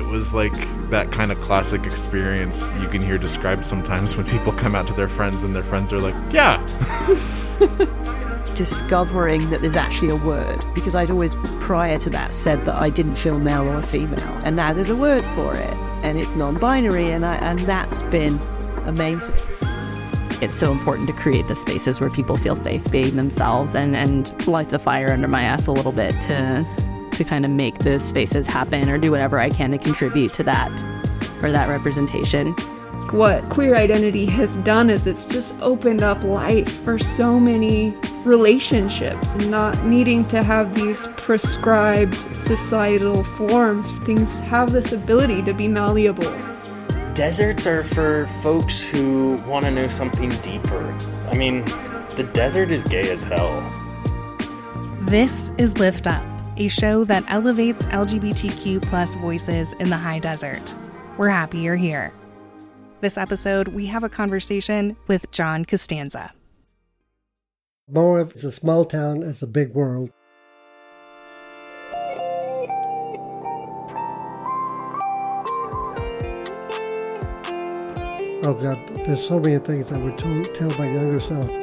it was like that kind of classic experience you can hear described sometimes when people come out to their friends and their friends are like, yeah. Discovering that there's actually a word, because I'd always prior to that said that I didn't feel male or female, and now there's a word for it, and it's non-binary, and I, and that's been amazing. It's so important to create the spaces where people feel safe being themselves and, and light the fire under my ass a little bit to to kind of make those spaces happen or do whatever I can to contribute to that or that representation. What queer identity has done is it's just opened up life for so many relationships, not needing to have these prescribed societal forms. Things have this ability to be malleable. Deserts are for folks who want to know something deeper. I mean, the desert is gay as hell. This is Lift Up, a show that elevates LGBTQ plus voices in the high desert. We're happy you're here. This episode, we have a conversation with John Costanza. Moab is a small town, it's a big world. Oh God, there's so many things I would tell, tell my younger self.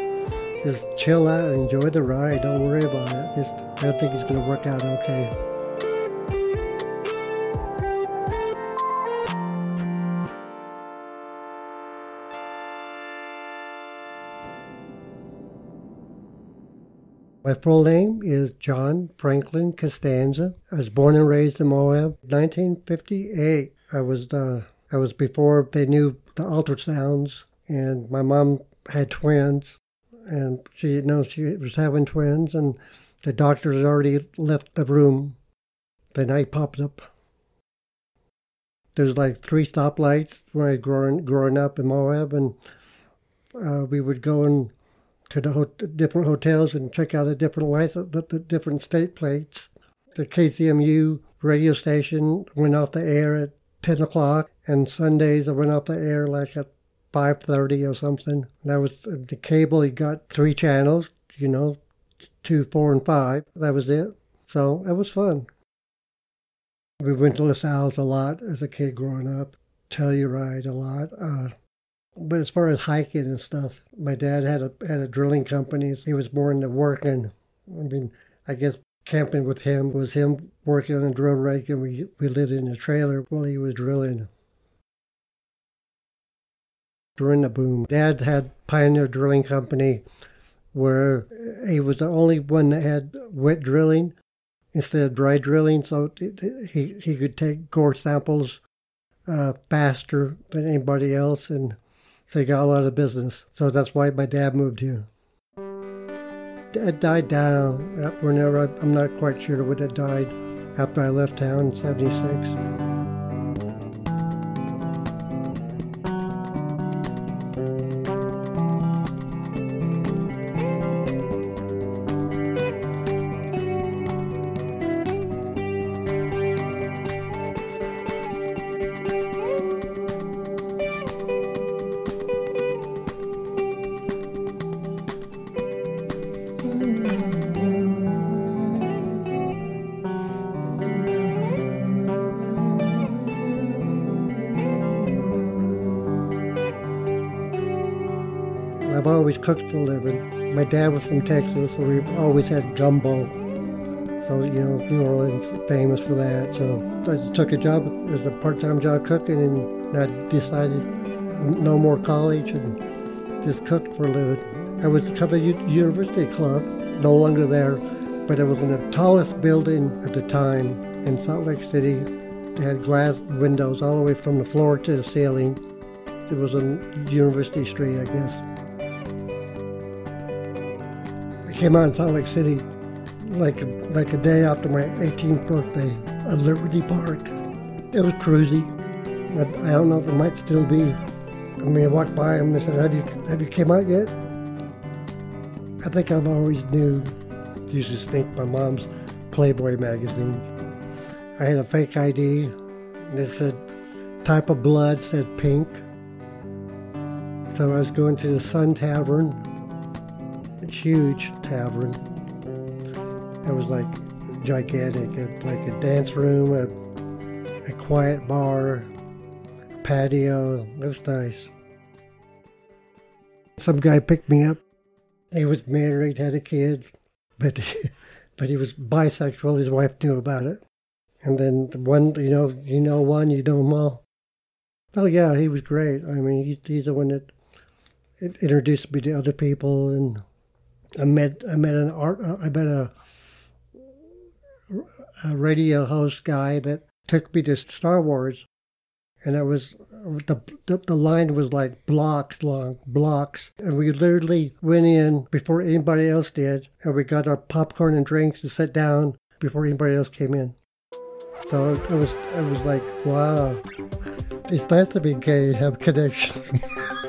Just chill out and enjoy the ride. Don't worry about it. Just, I think it's going to work out okay. My full name is John Franklin Costanza. I was born and raised in Moab, 1958. I was uh, I was before they knew the ultrasounds, and my mom had twins, and she know she was having twins, and the doctors already left the room. Then I popped up. There's like three stoplights when I growing growing up in Moab, and uh, we would go and to the ho- different hotels and check out the different lights, the, the different state plates. The KCMU radio station went off the air at 10 o'clock, and Sundays I went off the air like at 5.30 or something. That was the cable. You got three channels, you know, two, four, and five. That was it. So it was fun. We went to La Sals a lot as a kid growing up. Telluride a lot. Uh, but as far as hiking and stuff, my dad had a had a drilling company. He was more into working. I mean, I guess camping with him was him working on a drill rig, and we we lived in a trailer while he was drilling. During the boom, Dad had Pioneer Drilling Company, where he was the only one that had wet drilling instead of dry drilling, so he he could take core samples uh, faster than anybody else and so he got a lot of business. So that's why my dad moved here. It died down. Whenever I, I'm not quite sure when it died. After I left town in '76. I've always cooked for a living. My dad was from Texas, so we always had gumbo. So, you know, New Orleans famous for that. So I just took a job as a part-time job cooking and I decided no more college and just cooked for a living. I was at the University Club, no longer there, but it was in the tallest building at the time in Salt Lake City. It had glass windows all the way from the floor to the ceiling. It was on University Street, I guess. Came out in Salt Lake City like like a day after my 18th birthday at Liberty Park. It was cruisy, but I don't know if it might still be. I mean, I walked by him and I said, "Have you have you came out yet?" I think I've always knew. Used to sneak my mom's Playboy magazines. I had a fake ID. And it said type of blood said pink. So I was going to the Sun Tavern huge tavern. It was like gigantic, like a dance room, a, a quiet bar, a patio. It was nice. Some guy picked me up. He was married, had a kid, but but he was bisexual. His wife knew about it. And then one, you know, you know one, you know them all. Oh yeah, he was great. I mean, he's, he's the one that introduced me to other people, and I met I met an art uh, I met a, a radio host guy that took me to Star Wars, and it was the, the, the line was like blocks long, blocks, and we literally went in before anybody else did, and we got our popcorn and drinks to sit down before anybody else came in. So it was it was like wow, it's nice to be gay, have connections.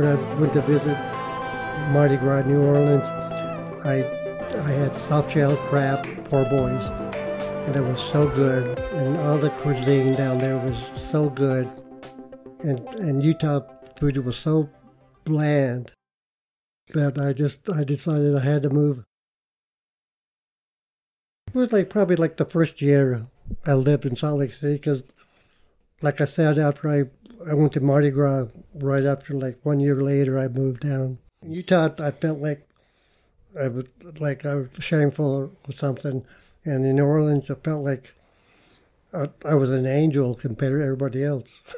when I went to visit Mardi Gras, New Orleans, I I had soft shell crab, poor boys, and it was so good. And all the cuisine down there was so good, and and Utah food was so bland that I just I decided I had to move. It was like probably like the first year I lived in Salt Lake City because, like I said, after I I went to Mardi Gras right after, like one year later, I moved down. In Utah, I felt like I was like I was shameful or something, and in New Orleans, I felt like I, I was an angel compared to everybody else.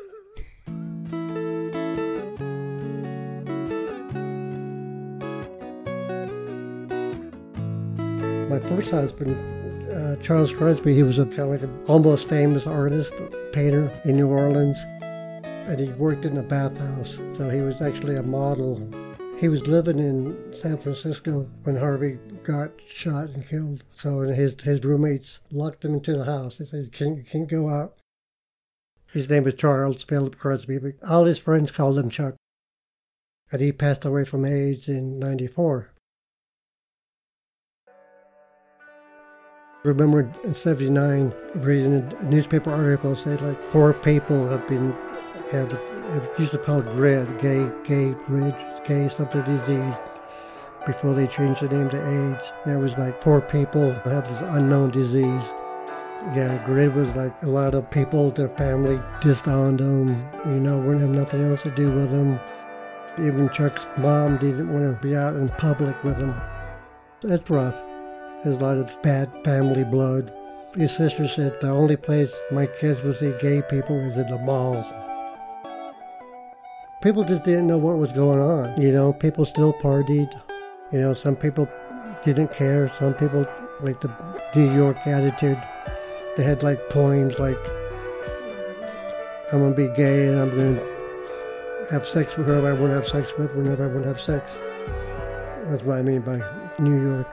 My first husband, uh, Charles Crosby, he was a kind of like an almost famous artist, painter in New Orleans and he worked in a bathhouse, so he was actually a model. He was living in San Francisco when Harvey got shot and killed. So his his roommates locked him into the house. They said, "You can't, you can't go out." His name was Charles Philip Crosby, but all his friends called him Chuck. And he passed away from AIDS in '94. remember in 79 reading a newspaper article said like four people have been have it used to call it GRID, gay, gay, ridge, gay something disease, before they changed the name to AIDS. There was like poor people had this unknown disease. Yeah, GRID was like a lot of people, their family disowned them, you know, wouldn't have nothing else to do with them. Even Chuck's mom didn't want to be out in public with him. That's rough. There's a lot of bad family blood. His sister said the only place my kids would see gay people is in the malls people just didn't know what was going on. You know, people still partied. You know, some people didn't care. Some people, like the New York attitude, they had like poems like, I'm going to be gay and I'm going to have sex with whoever I want to have sex with whenever I want to have sex. That's what I mean by New York.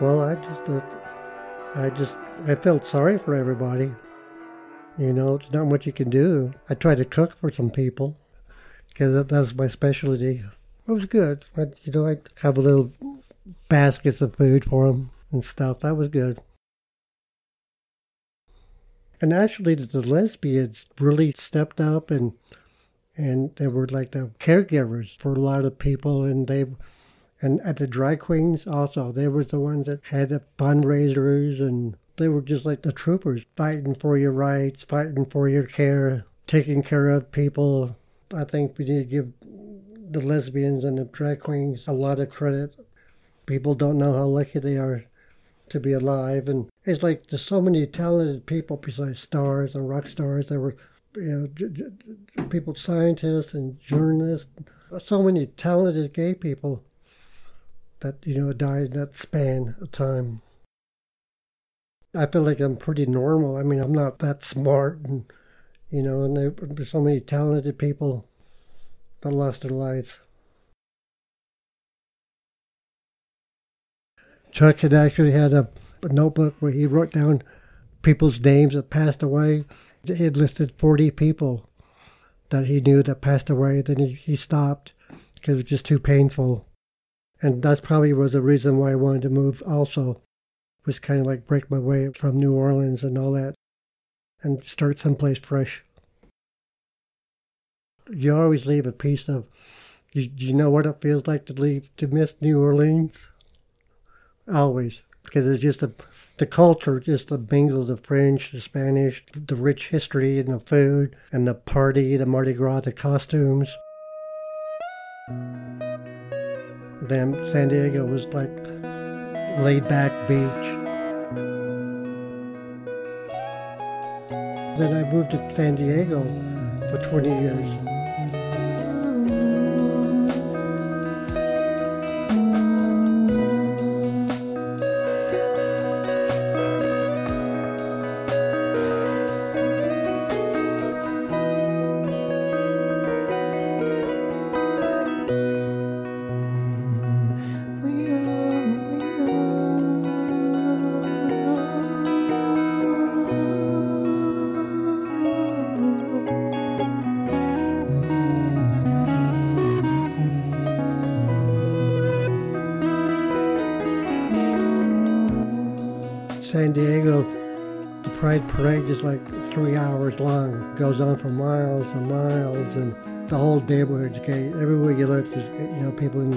Well, I just, uh, I just, I felt sorry for everybody. You know, it's not much you can do. I tried to cook for some people because that, that was my specialty. It was good. I, you know, I'd have a little baskets of food for them and stuff. That was good. And actually, the lesbians really stepped up and and they were like the caregivers for a lot of people, and they and at the drag queens also they were the ones that had the fundraisers and they were just like the troopers, fighting for your rights, fighting for your care, taking care of people. I think we need to give the lesbians and the drag queens a lot of credit. People don't know how lucky they are to be alive. And it's like there's so many talented people besides stars and rock stars. There were, you know, j- j- people, scientists and journalists, so many talented gay people that, you know, died in that span of time. I feel like I'm pretty normal. I mean, I'm not that smart, and you know, and there's so many talented people that lost their lives. Chuck had actually had a, a notebook where he wrote down people's names that passed away. He had listed 40 people that he knew that passed away. Then he, he stopped because it was just too painful. And that's probably was the reason why I wanted to move also, was kind of like break my way from New Orleans and all that and start someplace fresh. You always leave a piece of, you, you know what it feels like to leave, to miss New Orleans? Always. Because it's just a, the culture, just the mingle, the French, the Spanish, the rich history and the food and the party, the Mardi Gras, the costumes. Then San Diego was like laid back beach. Then I moved to San Diego for 20 years. San Diego, the Pride Parade is like three hours long, goes on for miles and miles, and the whole neighborhood's gay. Everywhere you look, there's you know people in,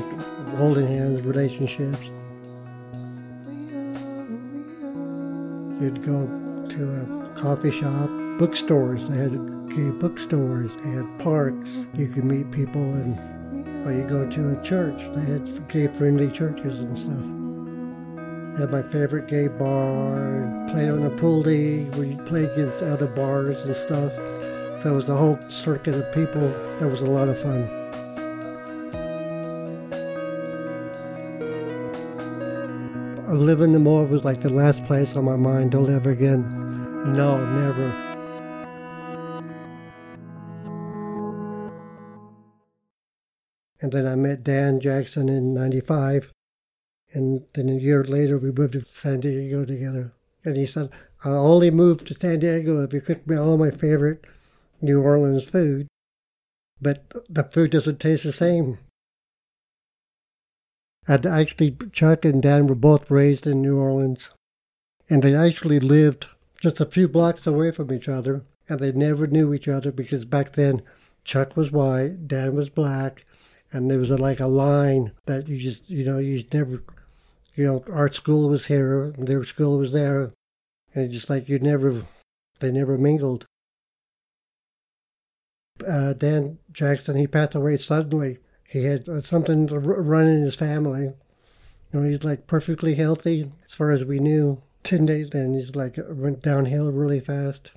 holding hands, relationships. You'd go to a coffee shop, bookstores. They had gay bookstores. They had parks. You could meet people, and or you go to a church. They had gay-friendly churches and stuff had my favorite gay bar, played on a pool league where you play against other bars and stuff. So it was the whole circuit of people. That was a lot of fun. Living in the was like the last place on my mind live again. No, never. And then I met Dan Jackson in 95. And then a year later, we moved to San Diego together. And he said, I'll only move to San Diego if you cook me all my favorite New Orleans food. But the food doesn't taste the same. And actually, Chuck and Dan were both raised in New Orleans. And they actually lived just a few blocks away from each other. And they never knew each other because back then, Chuck was white, Dan was black, and there was a, like a line that you just, you know, you just never you know, art school was here, their school was there, and it's just like you never, they never mingled. Uh, Dan Jackson, he passed away suddenly. He had uh, something run in his family. You know, he's like perfectly healthy as far as we knew. Ten days, and he's like went downhill really fast.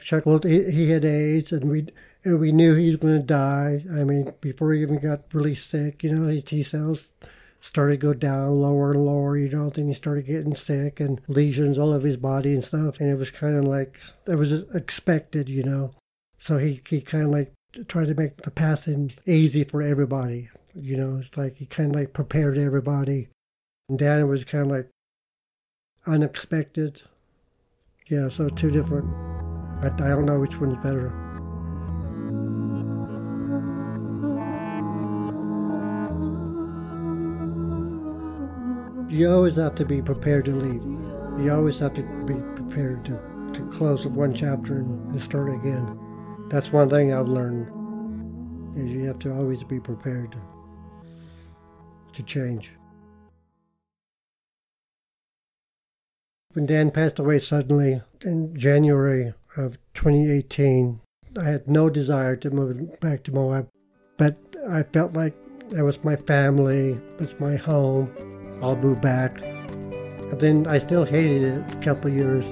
Chuck, well, he, he had AIDS, and we and we knew he was going to die. I mean, before he even got really sick, you know, his T cells started to go down lower and lower, you know, then he started getting sick and lesions all over his body and stuff. And it was kind of like, it was expected, you know. So he, he kind of like tried to make the passing easy for everybody. You know, it's like he kind of like prepared everybody. And Dan was kind of like unexpected. Yeah, so two different. I, I don't know which one's better. You always have to be prepared to leave. You always have to be prepared to, to close one chapter and start again. That's one thing I've learned is you have to always be prepared to, to change. When Dan passed away suddenly in January of 2018, I had no desire to move back to Moab, but I felt like that was my family, it was my home. I'll move back. And then I still hated it a couple years.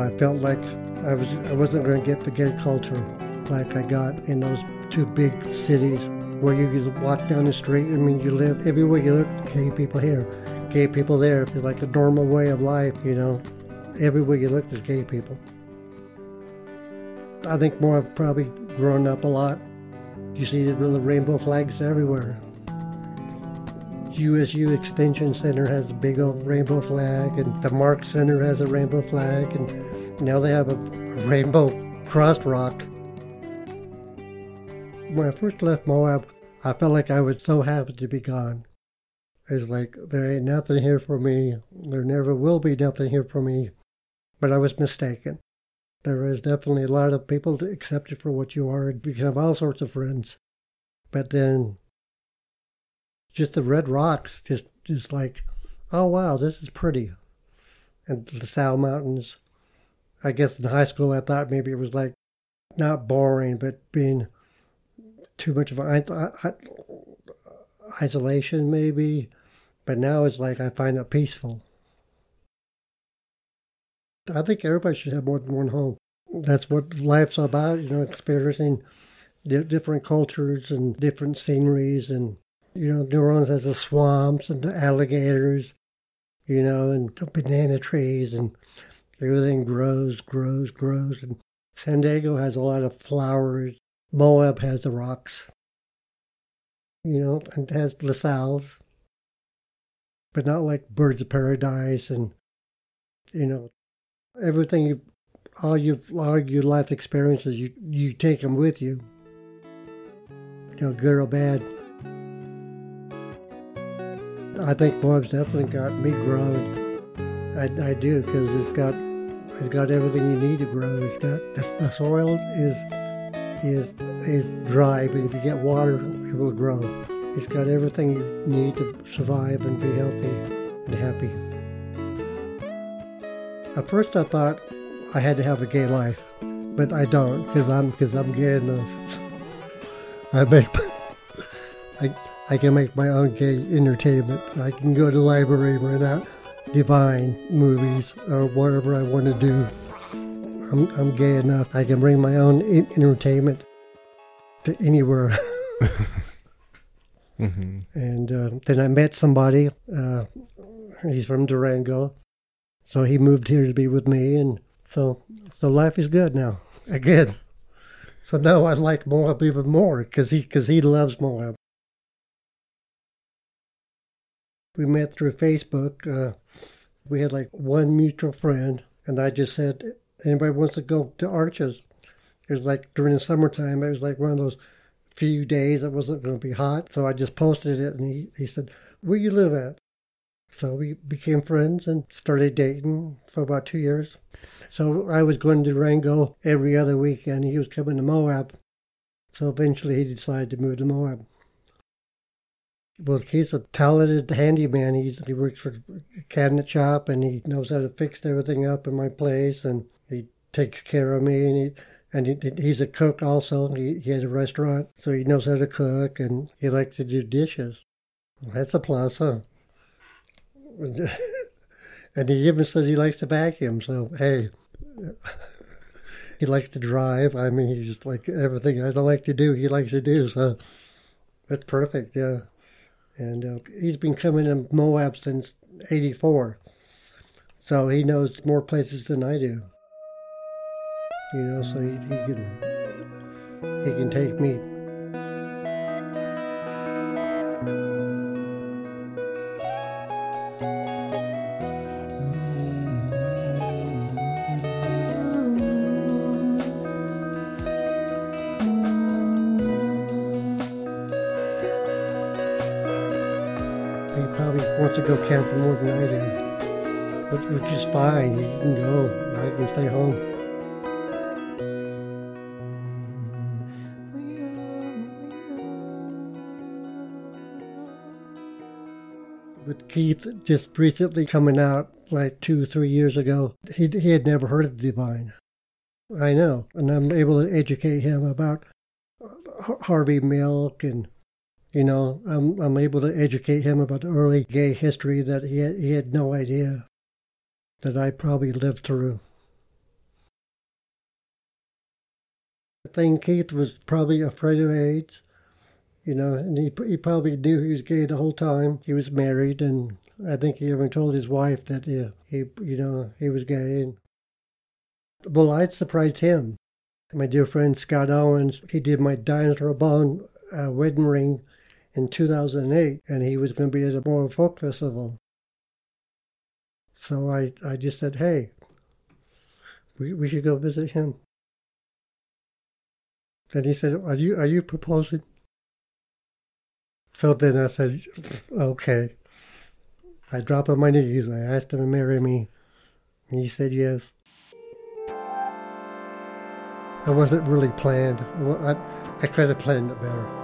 I felt like I was I wasn't going to get the gay culture like I got in those two big cities where you could walk down the street. I mean, you live everywhere you look, gay people here, gay people there. It's like a normal way of life, you know. Everywhere you look, there's gay people. I think more I've probably grown up a lot. You see the rainbow flags everywhere USU Extension Center has a big old rainbow flag, and the MARC Center has a rainbow flag, and now they have a, rainbow cross rock. When I first left Moab, I felt like I was so happy to be gone. It's like there ain't nothing here for me. There never will be nothing here for me. But I was mistaken. There is definitely a lot of people to accept you for what you are. You can have all sorts of friends. But then just the red rocks, just just like, oh wow, this is pretty. And La Sal Mountains. I guess in high school I thought maybe it was like not boring, but being too much of an isolation maybe. But now it's like I find it peaceful. I think everybody should have more than one home. That's what life's about, you know, experiencing different cultures and different sceneries and you know, New Orleans has the swamps and the alligators, you know, and banana trees and everything grows, grows, grows. And San Diego has a lot of flowers. Moab has the rocks, you know, and has La Sals, but not like Birds of Paradise and, you know, everything you, all you all your life experiences, you, you take them with you, you know, good or bad. I think Moab's definitely got me grown. I, I do because it's got it's got everything you need to grow. It's got the, the soil is is is dry, but if you get water, it will grow. It's got everything you need to survive and be healthy and happy. At first, I thought I had to have a gay life, but I don't because I'm because I'm gay enough. I make I can make my own gay entertainment. I can go to the library and rent out Divine movies or whatever I want to do. I'm, I'm gay enough. I can bring my own entertainment to anywhere. mm-hmm. And uh, then I met somebody. Uh, he's from Durango, so he moved here to be with me, and so so life is good now again. So now I like Moab even more because he because he loves Moab. We met through Facebook. Uh, we had like one mutual friend, and I just said, anybody wants to go to Arches? It was like during the summertime. It was like one of those few days that wasn't going to be hot. So I just posted it, and he, he said, where you live at? So we became friends and started dating for about two years. So I was going to Durango every other weekend. He was coming to Moab. So eventually he decided to move to Moab. Well, he's a talented handyman. He's, he works for a cabinet shop and he knows how to fix everything up in my place and he takes care of me and he and he, he's a cook also. He, he has a restaurant, so he knows how to cook and he likes to do dishes. That's a plus, huh? and he even says he likes to vacuum. So hey, he likes to drive. I mean, he's like everything I don't like to do, he likes to do. So that's perfect. Yeah and uh, he's been coming to Moab since '84, so he knows more places than I do. You know, so he, he can he can take me. Which, is fine. He can go. I can stay home. With Keith just recently coming out, like two, three years ago, he, he had never heard of Divine. I know, and I'm able to educate him about Harvey Milk and you know, I'm, I'm able to educate him about the early gay history that he had, he had no idea that I probably lived through. I think Keith was probably afraid of AIDS, you know, and he, he probably knew he was gay the whole time. He was married, and I think he even told his wife that yeah, he, you know, he was gay. And, well, I surprised him. My dear friend Scott Owens, he did my dinosaur bone uh, wedding ring in 2008, and he was going to be at a Moab Folk Festival. So I, I just said, hey, we, we should go visit him. Then he said, are you, are you proposing? So then I said, okay. I dropped on my knees. I asked him to marry me. And he said yes. It wasn't really planned. I, I could have planned it better.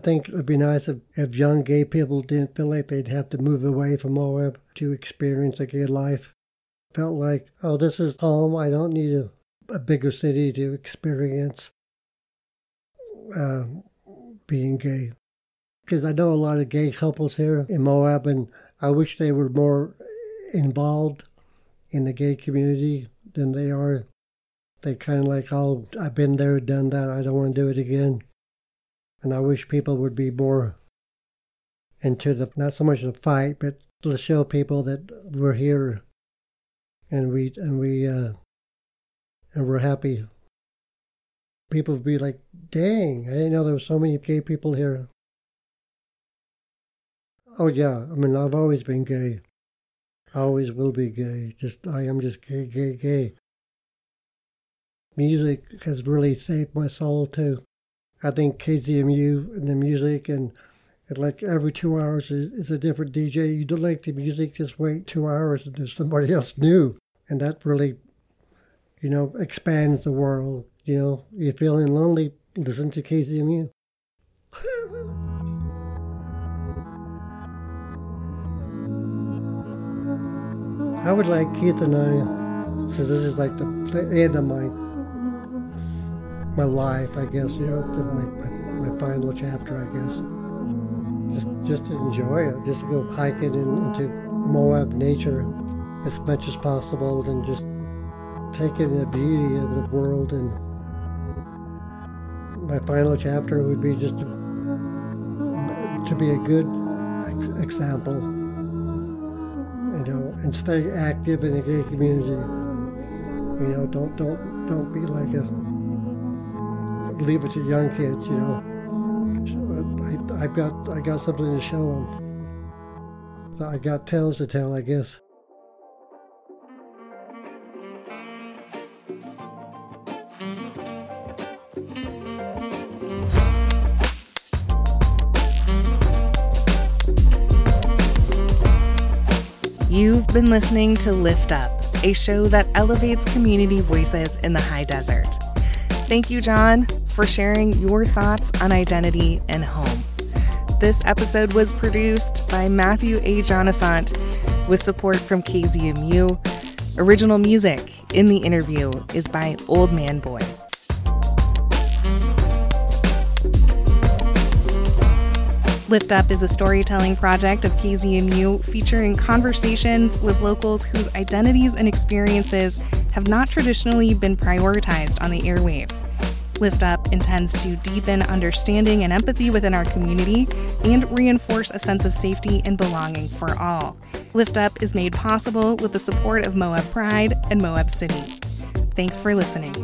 Think it would be nice if, if young gay people didn't feel like they'd have to move away from Moab to experience a gay life. Felt like, oh, this is home. I don't need a, a bigger city to experience uh, being gay. Because I know a lot of gay couples here in Moab, and I wish they were more involved in the gay community than they are. They kind of like, oh, I've been there, done that. I don't want to do it again. And I wish people would be more into the, not so much the fight, but to show people that we're here and we, and we, uh, and we're happy. People would be like, dang, I didn't know there were so many gay people here. Oh yeah, I mean, I've always been gay. I always will be gay. Just, I am just gay, gay, gay. Music has really saved my soul too. I think KZMU and the music and, like every two hours is, a different DJ. You don't like the music, just wait two hours and there's somebody else new. And that really, you know, expands the world. You know, you're feeling lonely, listen to KZMU. I would like Keith and I, so this is like the, the end of my my life, I guess, you know, my, my, my, final chapter, I guess. Just just to enjoy it, just to go hiking in, into Moab nature as much as possible and just take in the beauty of the world. And my final chapter would be just to, to be a good example, you know, and stay active in the gay community. You know, don't don't don't be like a leave it to young kids, you know. I, have got I got something to show them. I got tales to tell, I guess. You've been listening to Lift Up, a show that elevates community voices in the high desert. Thank you, John, for sharing your thoughts on identity and home. This episode was produced by Matthew A. Jonassaint with support from KZMU. Original music in the interview is by Old Man Boy. Lift Up is a storytelling project of KZMU featuring conversations with locals whose identities and experiences have not traditionally been prioritized on the airwaves. Lift Up intends to deepen understanding and empathy within our community and reinforce a sense of safety and belonging for all. Lift Up is made possible with the support of Moab Pride and Moab City. Thanks for listening.